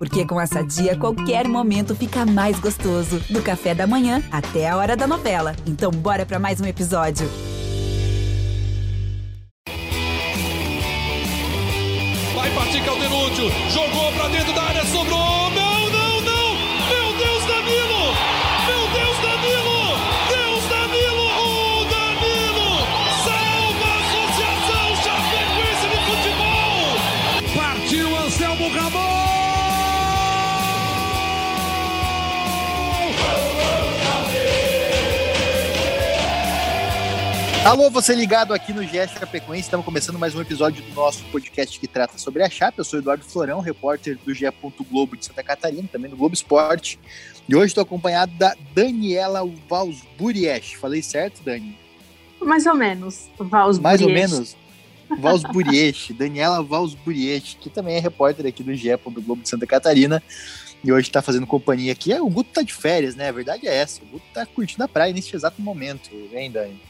Porque com essa dia, qualquer momento fica mais gostoso. Do café da manhã até a hora da novela. Então, bora para mais um episódio. Vai partir Caldenúncio. Jogou pra dentro da área, sobrou. Alô, você ligado aqui no GE Chapecoense, estamos começando mais um episódio do nosso podcast que trata sobre a Chape. Eu sou Eduardo Florão, repórter do GE. Globo de Santa Catarina, também do Globo Esporte. E hoje estou acompanhado da Daniela Valsburiesch. Falei certo, Dani? Mais ou menos, Valsburiesch. Mais ou menos? Valsburiesch, Daniela Valsburiesch, que também é repórter aqui do GE. Globo de Santa Catarina. E hoje está fazendo companhia aqui. O Guto tá de férias, né? A verdade é essa. O Guto tá curtindo a praia nesse exato momento, hein, Dani?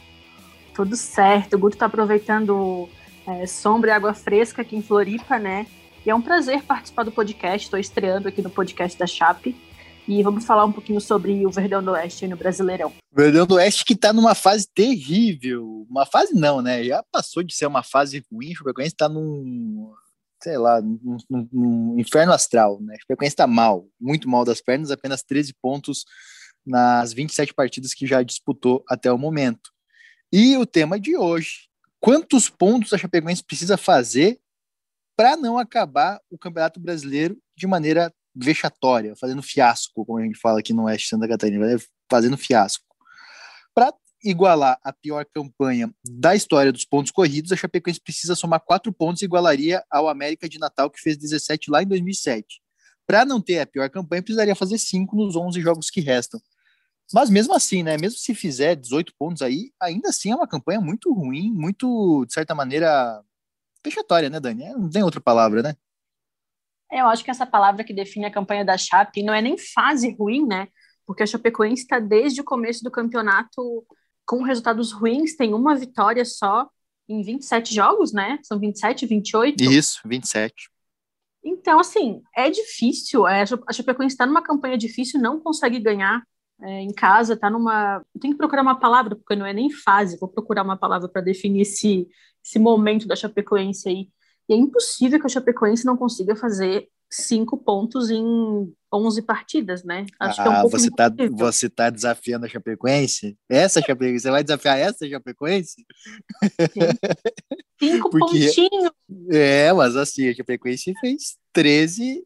Tudo certo. O Guto está aproveitando é, sombra e água fresca aqui em Floripa, né? E é um prazer participar do podcast. Estou estreando aqui no podcast da Chape. E vamos falar um pouquinho sobre o Verdão do Oeste no Brasileirão. Verdão do Oeste que está numa fase terrível. Uma fase não, né? Já passou de ser uma fase ruim. O Chapecoense está num, sei lá, num, num, inferno astral, né? O Chapecoense está mal, muito mal das pernas, apenas 13 pontos nas 27 partidas que já disputou até o momento. E o tema de hoje: quantos pontos a Chapecoense precisa fazer para não acabar o Campeonato Brasileiro de maneira vexatória, fazendo fiasco, como a gente fala aqui no Oeste Santa Catarina, fazendo fiasco. Para igualar a pior campanha da história dos pontos corridos, a Chapecoense precisa somar quatro pontos e igualaria ao América de Natal, que fez 17 lá em 2007. Para não ter a pior campanha, precisaria fazer cinco nos 11 jogos que restam. Mas mesmo assim, né? Mesmo se fizer 18 pontos aí, ainda assim é uma campanha muito ruim, muito, de certa maneira, fechatória, né, Dani? É, não tem outra palavra, né? É, eu acho que essa palavra que define a campanha da Chape não é nem fase ruim, né? Porque a Chapecoense está desde o começo do campeonato com resultados ruins, tem uma vitória só em 27 jogos, né? São 27, 28? Isso, 27. Então, assim, é difícil. É, a Chapecoense está numa campanha difícil, não consegue ganhar é, em casa, tá numa. Eu tenho que procurar uma palavra, porque não é nem fase, vou procurar uma palavra para definir esse, esse momento da Chapecoense aí. E é impossível que a Chapecoense não consiga fazer cinco pontos em 11 partidas, né? Acho ah, que é um ah, pouco você tá, você tá desafiando a Chapecoense? Essa Chapecoense? Você vai desafiar essa Chapecoense? Cinco Porque, pontinhos. É, mas assim, a Chapecoense fez 13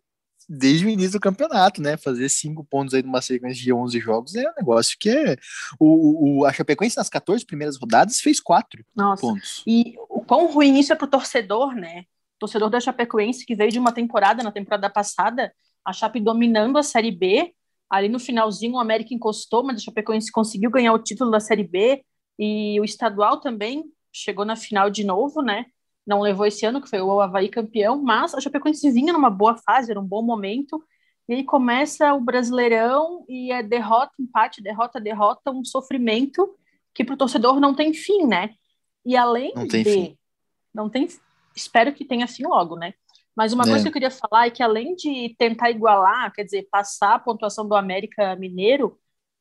desde o início do campeonato, né? Fazer cinco pontos aí numa sequência de 11 jogos é um negócio que é. O, o, a Chapecoense nas 14 primeiras rodadas fez quatro Nossa. pontos. E o quão ruim isso é pro torcedor, né? O torcedor da Chapecoense que veio de uma temporada, na temporada passada, a Chape dominando a Série B. Ali no finalzinho o América encostou, mas a Chapecoense conseguiu ganhar o título da Série B. E o estadual também chegou na final de novo, né? Não levou esse ano, que foi o Havaí campeão, mas a Chapecoense vinha numa boa fase, era um bom momento, e aí começa o Brasileirão e é derrota, empate, derrota, derrota, um sofrimento que para o torcedor não tem fim, né? E além não tem de... Fim. Não tem... Espero que tenha fim logo, né? Mas uma é. coisa que eu queria falar é que além de tentar igualar, quer dizer, passar a pontuação do América Mineiro,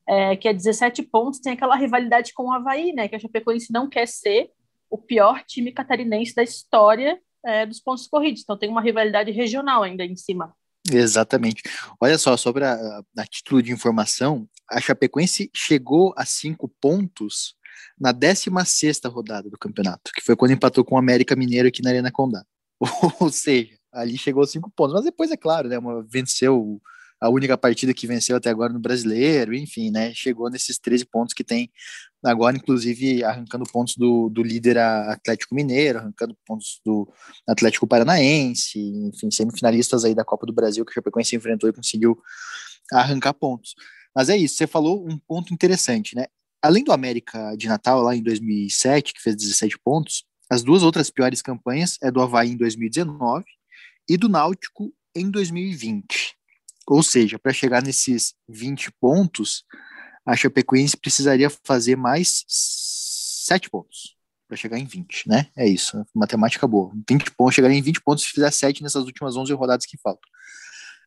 é, que é 17 pontos, tem aquela rivalidade com o Havaí, né? Que a Chapecoense não quer ser, o pior time catarinense da história é, dos pontos corridos. Então tem uma rivalidade regional ainda em cima. Exatamente. Olha só, sobre a, a título de informação, a Chapecoense chegou a cinco pontos na 16 rodada do campeonato, que foi quando empatou com o América Mineiro aqui na Arena Condá. Ou seja, ali chegou a cinco pontos. Mas depois, é claro, né, uma, venceu a única partida que venceu até agora no brasileiro, enfim, né? Chegou nesses 13 pontos que tem agora, inclusive arrancando pontos do, do líder Atlético Mineiro, arrancando pontos do Atlético Paranaense, enfim, semifinalistas aí da Copa do Brasil que o Chapecoense enfrentou e conseguiu arrancar pontos. Mas é isso, você falou um ponto interessante, né? Além do América de Natal lá em 2007, que fez 17 pontos, as duas outras piores campanhas é do Havaí em 2019 e do Náutico em 2020. Ou seja, para chegar nesses 20 pontos, a Chapecoense precisaria fazer mais 7 pontos para chegar em 20, né? É isso, matemática boa. 20 pontos, chegaria em 20 pontos se fizer 7 nessas últimas 11 rodadas que faltam.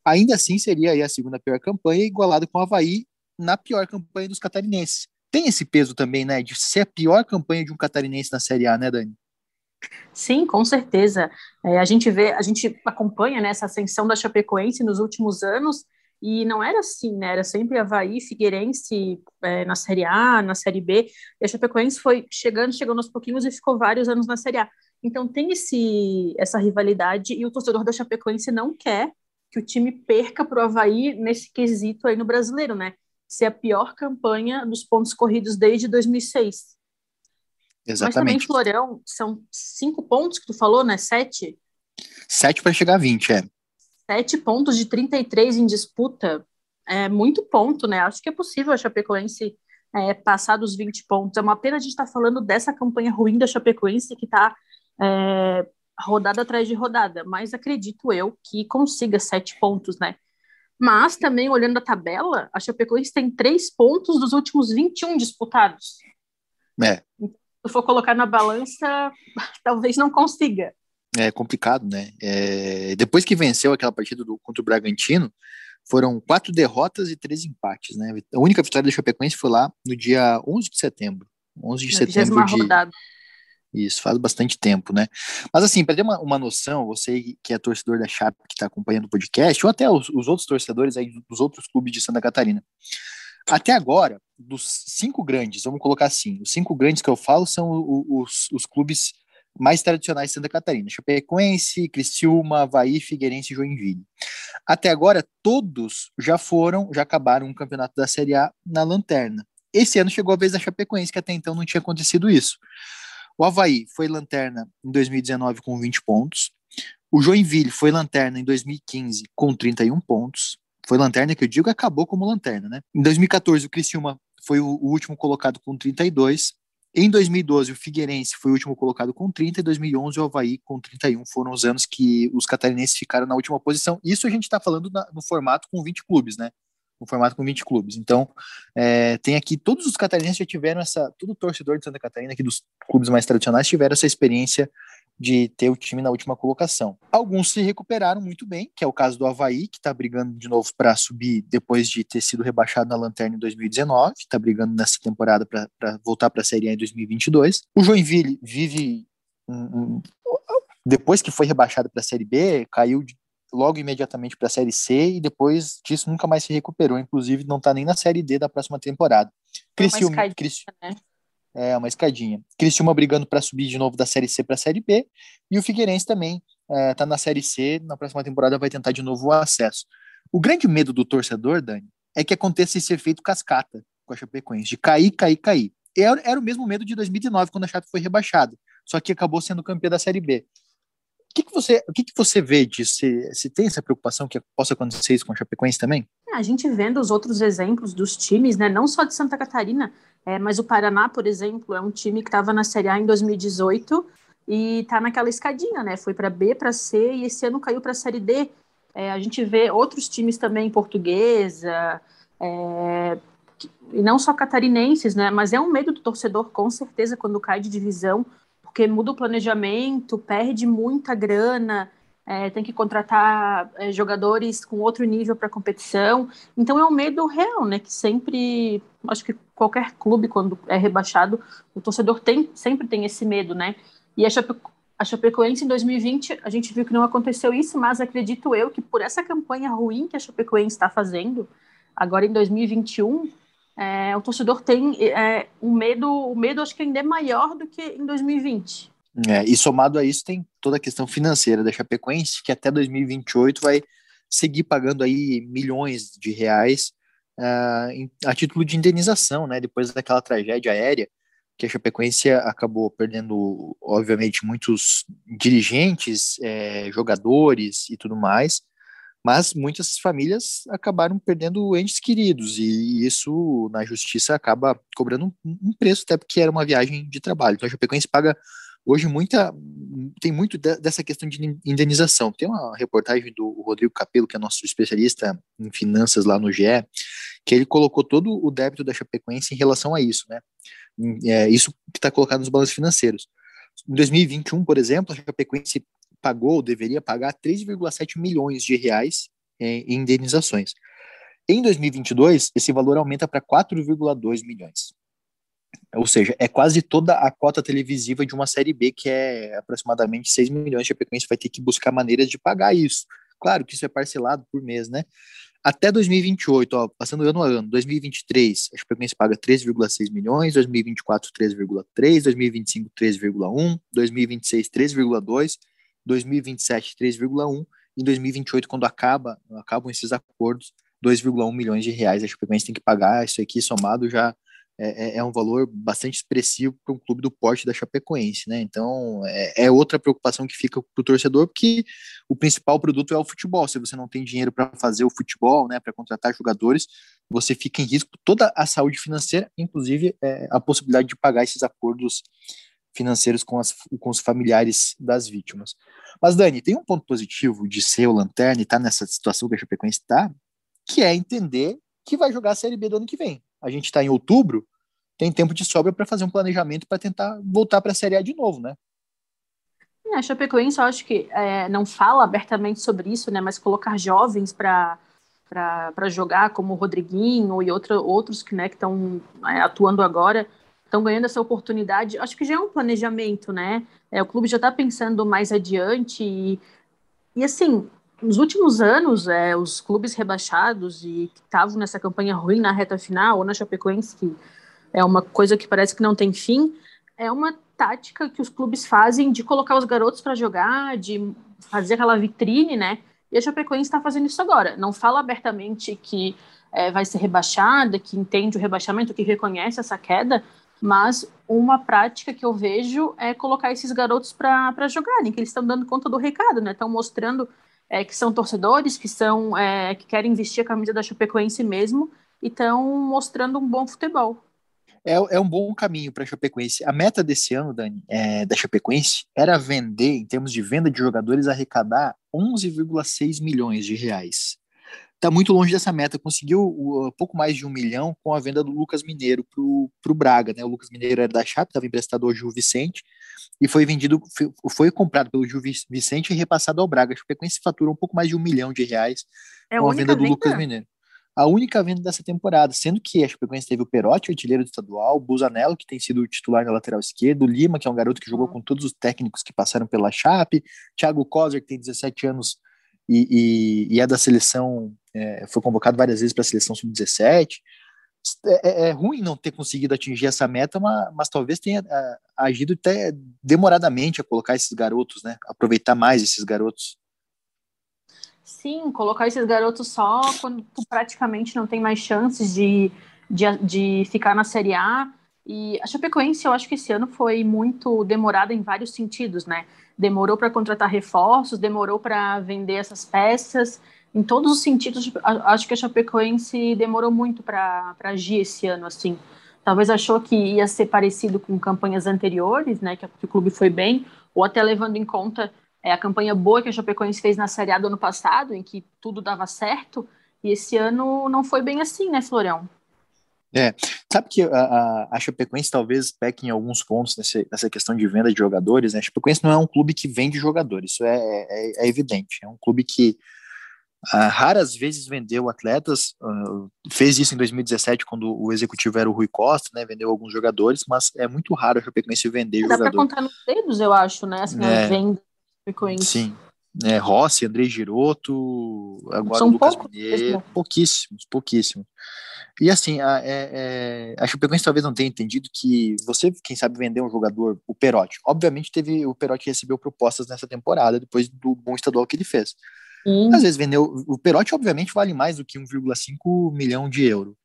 ainda assim seria a segunda pior campanha, igualado com o Havaí na pior campanha dos catarinenses. Tem esse peso também, né, de ser a pior campanha de um catarinense na Série A, né, Dani? Sim, com certeza. É, a gente vê, a gente acompanha né, essa ascensão da Chapecoense nos últimos anos e não era assim, né? Era sempre Havaí, Figueirense é, na Série A, na Série B. E a Chapecoense foi chegando, chegando aos pouquinhos e ficou vários anos na Série A. Então tem esse, essa rivalidade e o torcedor da Chapecoense não quer que o time perca para o Havaí nesse quesito aí no brasileiro, né? Ser a pior campanha dos pontos corridos desde 2006. Exatamente. Mas também, Florão, são cinco pontos que tu falou, né? Sete? Sete para chegar a 20, é. Sete pontos de 33 em disputa é muito ponto, né? Acho que é possível a Chapecoense é, passar dos 20 pontos. É uma pena a gente estar tá falando dessa campanha ruim da Chapecoense que está é, rodada atrás de rodada, mas acredito eu que consiga sete pontos, né? Mas também, olhando a tabela, a Chapecoense tem três pontos dos últimos 21 disputados. É. Se for colocar na balança, talvez não consiga é complicado, né? É, depois que venceu aquela partida do, contra o Bragantino, foram quatro derrotas e três empates, né? A única vitória da Chapecoense foi lá no dia 11 de setembro. 11 de Na setembro de... Rodada. Isso, faz bastante tempo, né? Mas assim, para ter uma, uma noção, você que é torcedor da Chape, que está acompanhando o podcast, ou até os, os outros torcedores aí dos outros clubes de Santa Catarina, até agora, dos cinco grandes, vamos colocar assim, os cinco grandes que eu falo são os, os clubes mais tradicionais de Santa Catarina, Chapecoense, Criciúma, Havaí, Figueirense e Joinville. Até agora, todos já foram, já acabaram um campeonato da Série A na lanterna. Esse ano chegou a vez da Chapecoense, que até então não tinha acontecido isso. O Havaí foi lanterna em 2019 com 20 pontos. O Joinville foi lanterna em 2015 com 31 pontos. Foi lanterna que eu digo, acabou como lanterna, né? Em 2014, o Criciúma foi o último colocado com 32. Em 2012, o Figueirense foi o último colocado com 30, e 2011 o Havaí com 31 foram os anos que os catarinenses ficaram na última posição. Isso a gente está falando na, no formato com 20 clubes, né? No formato com 20 clubes. Então, é, tem aqui, todos os catarinenses já tiveram essa, todo torcedor de Santa Catarina, aqui dos clubes mais tradicionais, tiveram essa experiência de ter o time na última colocação. Alguns se recuperaram muito bem, que é o caso do Havaí, que está brigando de novo para subir depois de ter sido rebaixado na Lanterna em 2019, está brigando nessa temporada para voltar para a Série A em 2022. O Joinville vive. Um, um, depois que foi rebaixado para a Série B, caiu de, logo imediatamente para a Série C e depois disso nunca mais se recuperou. Inclusive, não está nem na Série D da próxima temporada. Criciúma, né? É, uma escadinha. Criciúma brigando para subir de novo da Série C para a Série B, e o Figueirense também está é, na Série C, na próxima temporada vai tentar de novo o acesso. O grande medo do torcedor, Dani, é que aconteça esse efeito cascata com a Chapecoense, de cair, cair, cair. Era, era o mesmo medo de 2019, quando a Chape foi rebaixada, só que acabou sendo campeã da Série B. O que, que, você, o que, que você vê disso? Se, se tem essa preocupação que possa acontecer isso com a Chapecoense também? É, a gente vendo os outros exemplos dos times, né, não só de Santa Catarina, é, mas o Paraná, por exemplo, é um time que estava na Série A em 2018 e está naquela escadinha, né? Foi para B, para C e esse ano caiu para a Série D. É, a gente vê outros times também portuguesa, é, e não só catarinenses, né? Mas é um medo do torcedor, com certeza, quando cai de divisão, porque muda o planejamento, perde muita grana, é, tem que contratar é, jogadores com outro nível para competição. Então é um medo real, né? Que sempre, acho que qualquer clube quando é rebaixado, o torcedor tem sempre tem esse medo, né? E a, Chape, a Chapecoense em 2020 a gente viu que não aconteceu isso, mas acredito eu que por essa campanha ruim que a Chapecoense está fazendo agora em 2021 é, o torcedor tem é, um medo, o medo acho que ainda é maior do que em 2020. É, e somado a isso tem toda a questão financeira da Chapecoense, que até 2028 vai seguir pagando aí milhões de reais uh, em, a título de indenização, né? Depois daquela tragédia aérea que a Chapecoense acabou perdendo, obviamente, muitos dirigentes, é, jogadores e tudo mais, mas muitas famílias acabaram perdendo entes queridos e isso na justiça acaba cobrando um preço, até porque era uma viagem de trabalho. Então a Chapecoense paga Hoje muita tem muito de, dessa questão de indenização. Tem uma reportagem do Rodrigo Capello, que é nosso especialista em finanças lá no GE, que ele colocou todo o débito da Chapecoense em relação a isso, né? É, isso que está colocado nos balanços financeiros. Em 2021, por exemplo, a Chapecoense pagou, deveria pagar 3,7 milhões de reais em indenizações. Em 2022, esse valor aumenta para 4,2 milhões. Ou seja, é quase toda a cota televisiva de uma Série B, que é aproximadamente 6 milhões de Chapecoense vai ter que buscar maneiras de pagar isso. Claro que isso é parcelado por mês, né? Até 2028, ó, passando ano a ano, 2023, a Chapecoense paga 3,6 milhões, 2024, 3,3, 2025, 3,1, 2026, 3,2, 2027, 3,1, em 2028, quando acaba, acabam esses acordos, 2,1 milhões de reais a Chapecoense tem que pagar, isso aqui somado já é, é, é um valor bastante expressivo para um clube do porte da Chapecoense, né? Então é, é outra preocupação que fica para o torcedor, porque o principal produto é o futebol. Se você não tem dinheiro para fazer o futebol, né, para contratar jogadores, você fica em risco toda a saúde financeira, inclusive é, a possibilidade de pagar esses acordos financeiros com, as, com os familiares das vítimas. Mas, Dani, tem um ponto positivo de ser o Lanterna e estar tá nessa situação que a Chapecoense está, que é entender que vai jogar a Série B do ano que vem. A gente está em outubro, tem tempo de sobra para fazer um planejamento para tentar voltar para a Série A de novo, né? É, a Chapecoense, eu acho que é, não fala abertamente sobre isso, né? Mas colocar jovens para para jogar, como o Rodriguinho e outro, outros que né, estão é, atuando agora, estão ganhando essa oportunidade. Acho que já é um planejamento, né? É, o clube já está pensando mais adiante e, e assim, nos últimos anos, é, os clubes rebaixados e que estavam nessa campanha ruim na reta final, ou na Chapecoense, que é uma coisa que parece que não tem fim, é uma tática que os clubes fazem de colocar os garotos para jogar, de fazer aquela vitrine, né? E a Chapecoense está fazendo isso agora. Não fala abertamente que é, vai ser rebaixada, que entende o rebaixamento, que reconhece essa queda, mas uma prática que eu vejo é colocar esses garotos para jogarem, que eles estão dando conta do recado, né? Estão mostrando é, que são torcedores, que são é, que querem vestir a camisa da Chapecoense mesmo e estão mostrando um bom futebol. É, é um bom caminho para a Chapecoense. A meta desse ano, Dani, é, da Chapecoense era vender, em termos de venda de jogadores, arrecadar 11,6 milhões de reais. Está muito longe dessa meta. Conseguiu uh, pouco mais de um milhão com a venda do Lucas Mineiro para o Braga. Né? O Lucas Mineiro era da Chape, estava emprestado ao Gil Vicente e foi vendido, foi, foi comprado pelo Gil Vicente e repassado ao Braga. A Chapecoense faturou um pouco mais de um milhão de reais é com a, venda do venda? Lucas Mineiro. A única venda dessa temporada, sendo que a Chapecoense teve o Perotti, o artilheiro do estadual, o Busanello, que tem sido o titular na lateral esquerda, o Lima, que é um garoto que jogou uhum. com todos os técnicos que passaram pela Chape, Thiago Kozer, que tem 17 anos e, e, e é da seleção, é, foi convocado várias vezes para a seleção sub-17. É, é, é, ruim não ter conseguido atingir essa meta, mas, mas talvez tenha é, agido até demoradamente a colocar esses garotos, né? Aproveitar mais esses garotos. Sim, colocar esses garotos só quando tu praticamente não tem mais chances de, de, de ficar na Série A. E a Chapecoense, eu acho que esse ano foi muito demorada em vários sentidos, né? Demorou para contratar reforços, demorou para vender essas peças em todos os sentidos, acho que a Chapecoense demorou muito para agir esse ano, assim. Talvez achou que ia ser parecido com campanhas anteriores, né, que, o clube foi bem, ou até levando em conta é, a campanha boa que a Chapecoense fez na Série A do ano passado, em que tudo dava certo, e esse ano não foi bem assim, né, Florão? É, sabe que a, a, a Chapecoense talvez peque em alguns pontos nessa, nessa questão de venda de jogadores, né? A Chapecoense não é um clube que vende jogadores, isso é, é, é evidente. É um clube que Uh, raras vezes vendeu atletas, uh, fez isso em 2017 quando o executivo era o Rui Costa, né, vendeu alguns jogadores, mas é muito raro a Chapecoense vender Dá jogador. Dá para contar nos dedos, eu acho, né, assim, é, venda. Sim, é, Rossi, Andrei Giroto, agora São Lucas Mineiro, pouquíssimos, pouquíssimos. E assim, a, é, é, a Chapecoense talvez não tenha entendido que você, quem sabe, vender um jogador, o Perotti, obviamente teve, o Perotti recebeu propostas nessa temporada, depois do bom estadual que ele fez. Sim. Às vezes vendeu. O Perotti, obviamente, vale mais do que 1,5 milhão de euro.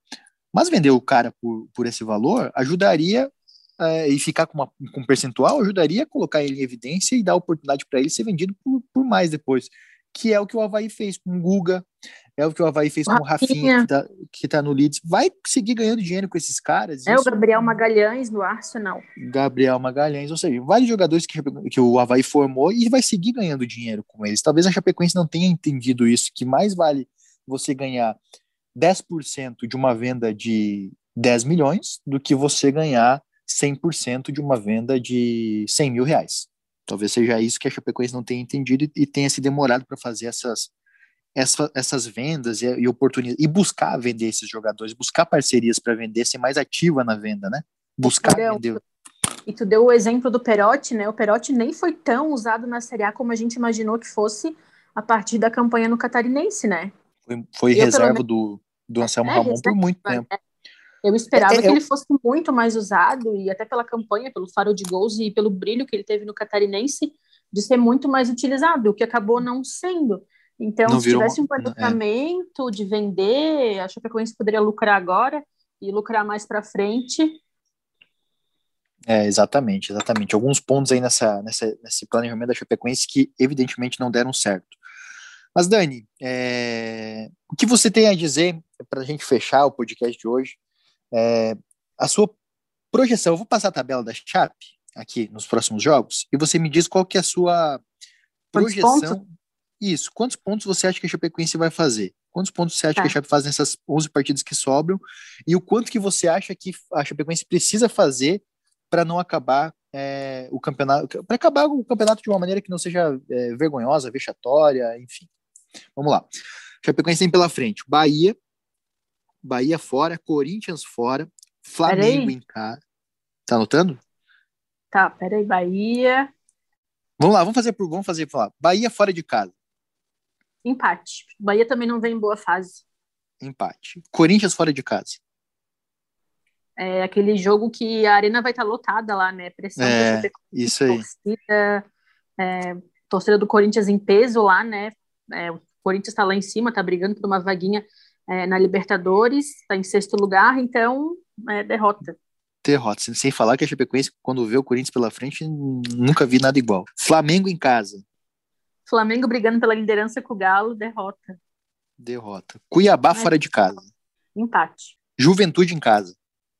Mas vender o cara por, por esse valor ajudaria é, e ficar com, uma, com um percentual ajudaria a colocar ele em evidência e dar oportunidade para ele ser vendido por, por mais depois. Que é o que o Havaí fez com o Guga, é o que o Havaí fez com o Rafinha, que tá, que tá no Leeds. Vai seguir ganhando dinheiro com esses caras. É isso... o Gabriel Magalhães no Arsenal. Gabriel Magalhães, ou seja, vários jogadores que, que o Havaí formou e vai seguir ganhando dinheiro com eles. Talvez a Chapecoense não tenha entendido isso, que mais vale você ganhar 10% de uma venda de 10 milhões do que você ganhar 100% de uma venda de 100 mil reais. Talvez seja isso que a Chapecoense não tenha entendido e tenha se demorado para fazer essas, essa, essas vendas e, e oportunidades, e buscar vender esses jogadores, buscar parcerias para vender, ser mais ativa na venda, né? Buscar Entendeu? vender. E tu deu o exemplo do Perotti, né? O Perotti nem foi tão usado na Série A como a gente imaginou que fosse a partir da campanha no Catarinense, né? Foi, foi Eu, reserva menos- do, do Anselmo É, Ramon por reserva, muito né? tempo. Eu esperava É, é, que eu- ele fosse muito mais usado, e até pela campanha, pelo faro de gols e pelo brilho que ele teve no Catarinense, de ser muito mais utilizado, o que acabou não sendo. Então, Não se tivesse um é. planejamento de vender, a Chapecoense poderia lucrar agora e lucrar mais para frente. É, exatamente, exatamente. Alguns pontos aí nessa, nessa, nesse planejamento da Chapecoense que evidentemente não deram certo. Mas, Dani, é, o que você tem a dizer para a gente fechar o podcast de hoje? É, a sua projeção, eu vou passar a tabela da Chape aqui nos próximos jogos e você me diz qual que é a sua projeção. Isso, quantos pontos você acha que a Chapecoense vai fazer? Quantos pontos você acha Tá. que a Chape faz nessas 11 partidas que sobram? E o quanto que você acha que a Chapecoense precisa fazer para não acabar é, o campeonato, para acabar o campeonato de uma maneira que não seja é, vergonhosa, vexatória, enfim. Vamos lá. Chapecoense tem pela frente Bahia, Bahia fora, Corinthians fora, Flamengo Peraí. em casa. Tá anotando? Tá, peraí, Bahia, Vamos lá, vamos fazer por, vamos fazer falar. Bahia fora de casa, empate. Bahia também não vem em boa fase. empate. Corinthians fora de casa. É aquele jogo que a arena vai estar lotada lá, né? Pressão É, Isso aí. torcida, é, torcida do Corinthians em peso lá, né? É, o Corinthians está lá em cima, tá brigando por uma vaguinha é, na Libertadores, está em sexto lugar, então é derrota. Derrota. Sem- Sem falar que a Chapecoense, quando vê o Corinthians pela frente, nunca vi nada igual. Flamengo em casa. Flamengo brigando pela liderança com o Galo, derrota. Derrota. Cuiabá Ai. fora de casa. Empate. Juventude em casa.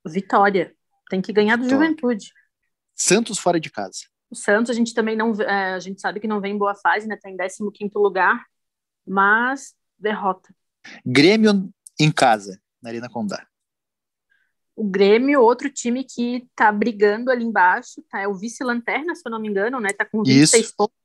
Vitória. Tem que ganhar do Vitória. Juventude. Santos fora de casa. O Santos, a gente também não. é, a gente sabe que não vem em boa fase, né? Tá em 15 lugar, mas derrota. Grêmio em casa, na Arena Condá. O Grêmio, outro time que tá brigando ali embaixo, tá? É o vice-lanterna, se eu não me engano, né? Tá com 26 Isso. pontos.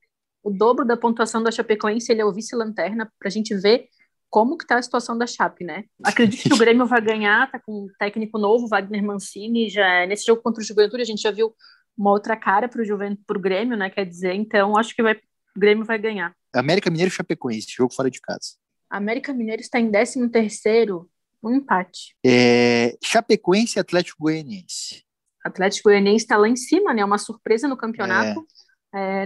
O dobro da pontuação da Chapecoense, ele é o vice-lanterna, pra gente ver como que tá a situação da Chape, né? Acredito que o Grêmio vai ganhar, tá com um técnico novo, Wagner Mancini, já é, nesse jogo contra o Juventude a gente já viu uma outra cara pro, Juven, pro Grêmio, né? Quer dizer, então acho que vai, o Grêmio vai ganhar. América Mineiro e Chapecoense, jogo fora de casa. América Mineiro está em 13 terceiro, um empate. É, Chapecoense e Atlético Goianiense. Atlético Goianiense está lá em cima, né? Uma surpresa no campeonato. É,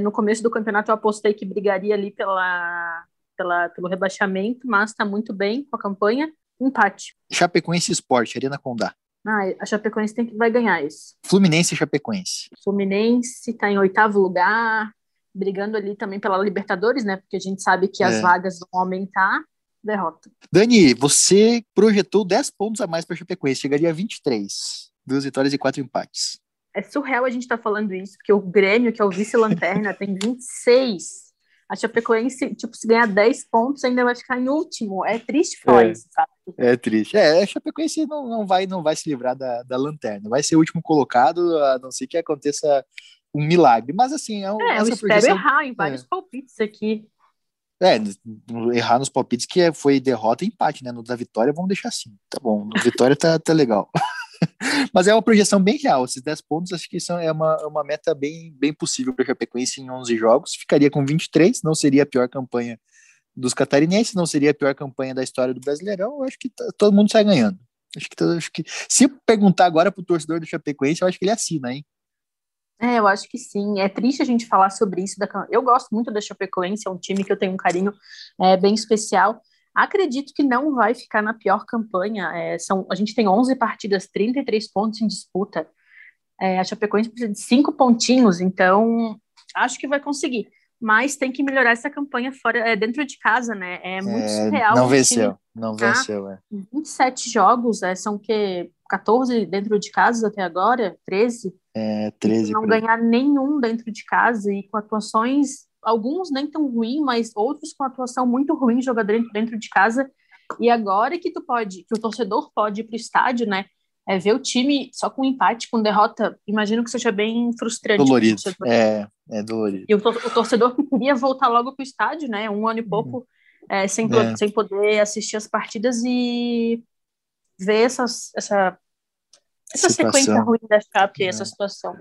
no começo do campeonato eu apostei que brigaria ali pela, pela, pelo rebaixamento, mas está muito bem com a campanha. Empate. Chapecoense e Sport, Arena Condá. Ah, a Chapecoense tem que, vai ganhar isso. Fluminense e Chapecoense. Fluminense está em oitavo lugar, brigando ali também pela Libertadores, né? Porque a gente sabe que as É. vagas vão aumentar. Derrota. Dani, você projetou 10 pontos a mais para Chapecoense, chegaria a 23. Duas vitórias e quatro empates. É surreal a gente estar falando isso, porque o Grêmio, que é o vice-lanterna, tem 26. A Chapecoense, tipo, se ganhar 10 pontos, ainda vai ficar em último. É triste falar É. isso, sabe? É triste. É, a Chapecoense não, não, vai, não vai se livrar da, da lanterna. Vai ser o último colocado, a não ser que aconteça um milagre. Mas assim, é, um- É, eu espero projeção. errar em vários palpites aqui. É, errar nos palpites que é- foi derrota e empate, né? No da vitória, vamos deixar assim. Tá bom, no vitória tá, tá legal. Mas é uma projeção bem real. Esses 10 pontos, acho que são, é uma, é uma meta bem, bem possível para a Chapecoense em 11 jogos. Ficaria com 23, não seria a pior campanha dos catarinenses, não seria a pior campanha da história do Brasileirão. Acho que todo mundo sai ganhando. Acho que, acho que se perguntar agora pro torcedor do Chapecoense, eu acho que ele assina, hein? É, eu acho que sim. É triste a gente falar sobre isso. Da... Eu gosto muito da Chapecoense, é um time que eu tenho um carinho é, bem especial. Acredito que não vai ficar na pior campanha. É, são, a gente tem 11 partidas, 33 pontos em disputa. É, a Chapecoense precisa de cinco pontinhos, então acho que vai conseguir. Mas tem que melhorar essa campanha fora, é, dentro de casa, né? É muito É, surreal. não o time venceu, não tá? venceu, é. 27 jogos, é, são que 14 dentro de casa até agora, 13 É 13 não ganhar nenhum dentro de casa e com atuações, alguns nem tão ruins, mas outros com atuação muito ruim jogar dentro, de casa. E agora que tu pode, que o torcedor pode ir para o estádio, né? É ver o time só com empate, com derrota, imagino que seja bem frustrante. Dolorido. É, é dolorido. E o, tor- o torcedor que queria voltar logo para o estádio, né? Um ano e pouco é, sem, é. sem poder assistir as partidas e ver essas, essa, essa sequência ruim da Chape, é. essa situação.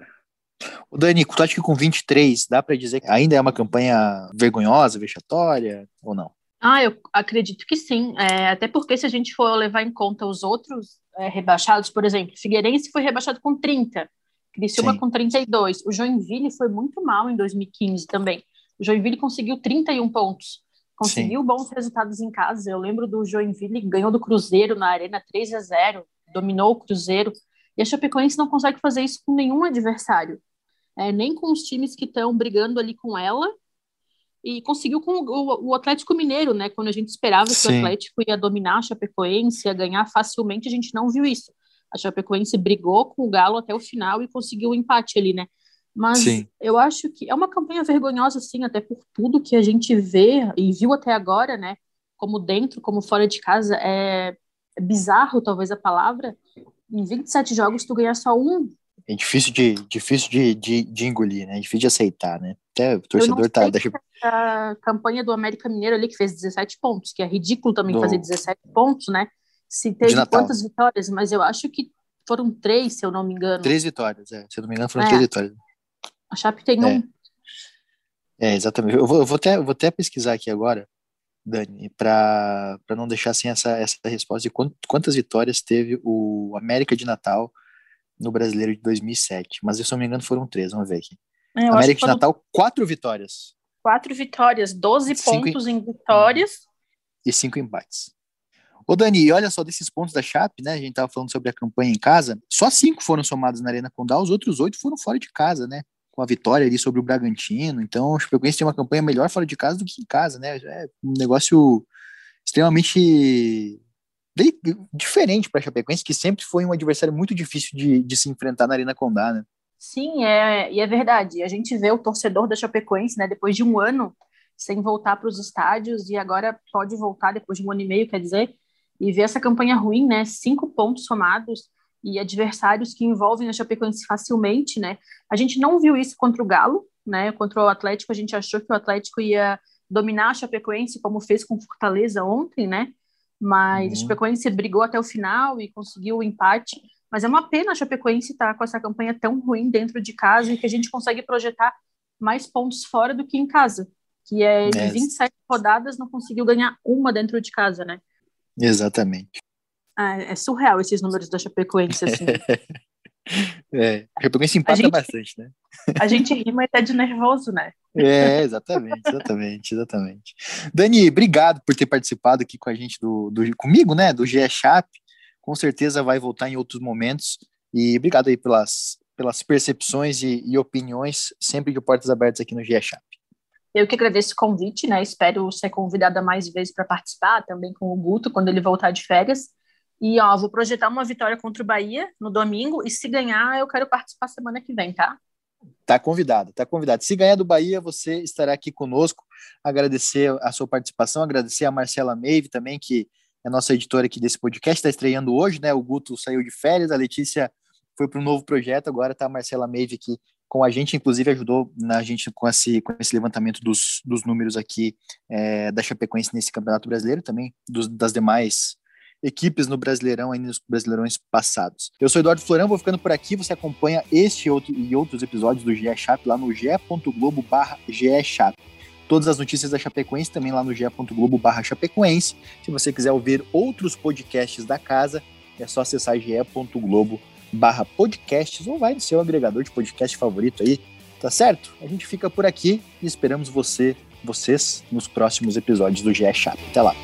O Dani, tu acha que com 23 dá para dizer que ainda é uma campanha vergonhosa, vexatória ou não? Ah, eu acredito que sim. É, até porque se a gente for levar em conta os outros é, rebaixados, por exemplo, Figueirense foi rebaixado com 30, Criciúma sim. com 32, o Joinville foi muito mal em 2015 também. O Joinville conseguiu 31 pontos, conseguiu sim. bons resultados em casa. Eu lembro do Joinville ganhou do Cruzeiro na Arena 3 a 0, dominou o Cruzeiro. E a Chapecoense não consegue fazer isso com nenhum adversário é, nem com os times que estão brigando ali com ela, e conseguiu com o, o, Atlético Mineiro, né? Quando a gente esperava Sim. que o Atlético ia dominar a Chapecoense, ia ganhar facilmente, a gente não viu isso. A Chapecoense brigou com o Galo até o final e conseguiu o um empate ali, né? Mas sim. eu acho que é uma campanha vergonhosa, sim, até por tudo que a gente vê e viu até agora, né? Como dentro, como fora de casa, é, é bizarro, talvez a palavra. Em 27 jogos, tu ganhar só um é difícil de, difícil de, de, de, engolir, né? É difícil de aceitar, né? Até o torcedor tá. Deixa... A campanha do América Mineiro ali, que fez 17 pontos, que é ridículo também do... fazer 17 pontos, né? Se teve quantas vitórias, mas eu acho que foram três, se eu não me engano. Três vitórias, é. Se eu não me engano, foram é. três vitórias. A Chape tem é. um. É, exatamente. Eu vou, eu vou, até, eu vou até pesquisar aqui agora, Dani, para não deixar sem essa, essa resposta de quantas vitórias teve o América de Natal no Brasileiro de 2007. Mas, se eu não me engano, foram três. Vamos ver aqui. É, América de Natal, quatro vitórias. Quatro vitórias, 12 cinco pontos em... em vitórias. E cinco empates. Ô, Dani, olha só, desses pontos da Chape, né? A gente tava falando sobre a campanha em casa. Só cinco foram somados na Arena Condal, os outros oito foram fora de casa, né? Com a vitória ali sobre o Bragantino. Então, o Chapecoense tem uma campanha melhor fora de casa do que em casa, né? É um negócio extremamente diferente para a Chapecoense, que sempre foi um adversário muito difícil de, de se enfrentar na Arena Condá, né? Sim, é, e é verdade. A gente vê o torcedor da Chapecoense, né, depois de um ano sem voltar para os estádios e agora pode voltar depois de um ano e meio, quer dizer, e ver essa campanha ruim, né, cinco pontos somados e adversários que envolvem a Chapecoense facilmente, né? A gente não viu isso contra o Galo, né? Contra o Atlético, a gente achou que o Atlético ia dominar a Chapecoense como fez com Fortaleza ontem, né? Mas uhum. a Chapecoense brigou até o final e conseguiu o empate. Mas é uma pena a Chapecoense estar tá com essa campanha tão ruim dentro de casa e que a gente consegue projetar mais pontos fora do que em casa, que é de é. 27 rodadas não conseguiu ganhar uma dentro de casa, né? Exatamente. É, é surreal esses números da Chapecoense, assim. é, a Chapecoense empata gente, bastante, né? a gente rima até de nervoso, né? É, exatamente, exatamente, exatamente. Dani, obrigado por ter participado aqui com a gente do, do comigo, né, do GE Chap. Com certeza vai voltar em outros momentos. E obrigado aí pelas, pelas percepções e, e opiniões, sempre de portas abertas aqui no GE Chap. Eu que agradeço o convite, né? Espero ser convidada mais vezes para participar, também com o Guto, quando ele voltar de férias. E, ó, vou projetar uma vitória contra o Bahia no domingo, e se ganhar, eu quero participar semana que vem, tá? Tá convidado, tá convidado. Se ganhar do Bahia, você estará aqui conosco. Agradecer a sua participação, agradecer a Marcela Meive também, que é nossa editora aqui desse podcast, está estreando hoje, né? O Guto saiu de férias, a Letícia foi para um novo projeto, agora tá a Marcela Meive aqui com a gente, inclusive ajudou na gente com esse, com esse levantamento dos, dos números aqui é, da Chapecoense nesse Campeonato Brasileiro, também dos, das demais equipes no Brasileirão, ainda nos Brasileirões passados. Eu sou Eduardo Florão, vou ficando por aqui. Você acompanha este e, outro, e outros episódios do GE Chap lá no ge.globo barra Chap. Todas as notícias da Chapecoense também lá no ge.globo barra Chapecoense. Se você quiser ouvir outros podcasts da casa, é só acessar ge.globo barra podcasts ou vai no seu agregador de podcast favorito aí, tá certo? A gente fica por aqui e esperamos você, vocês nos próximos episódios do GE Chap. Até lá!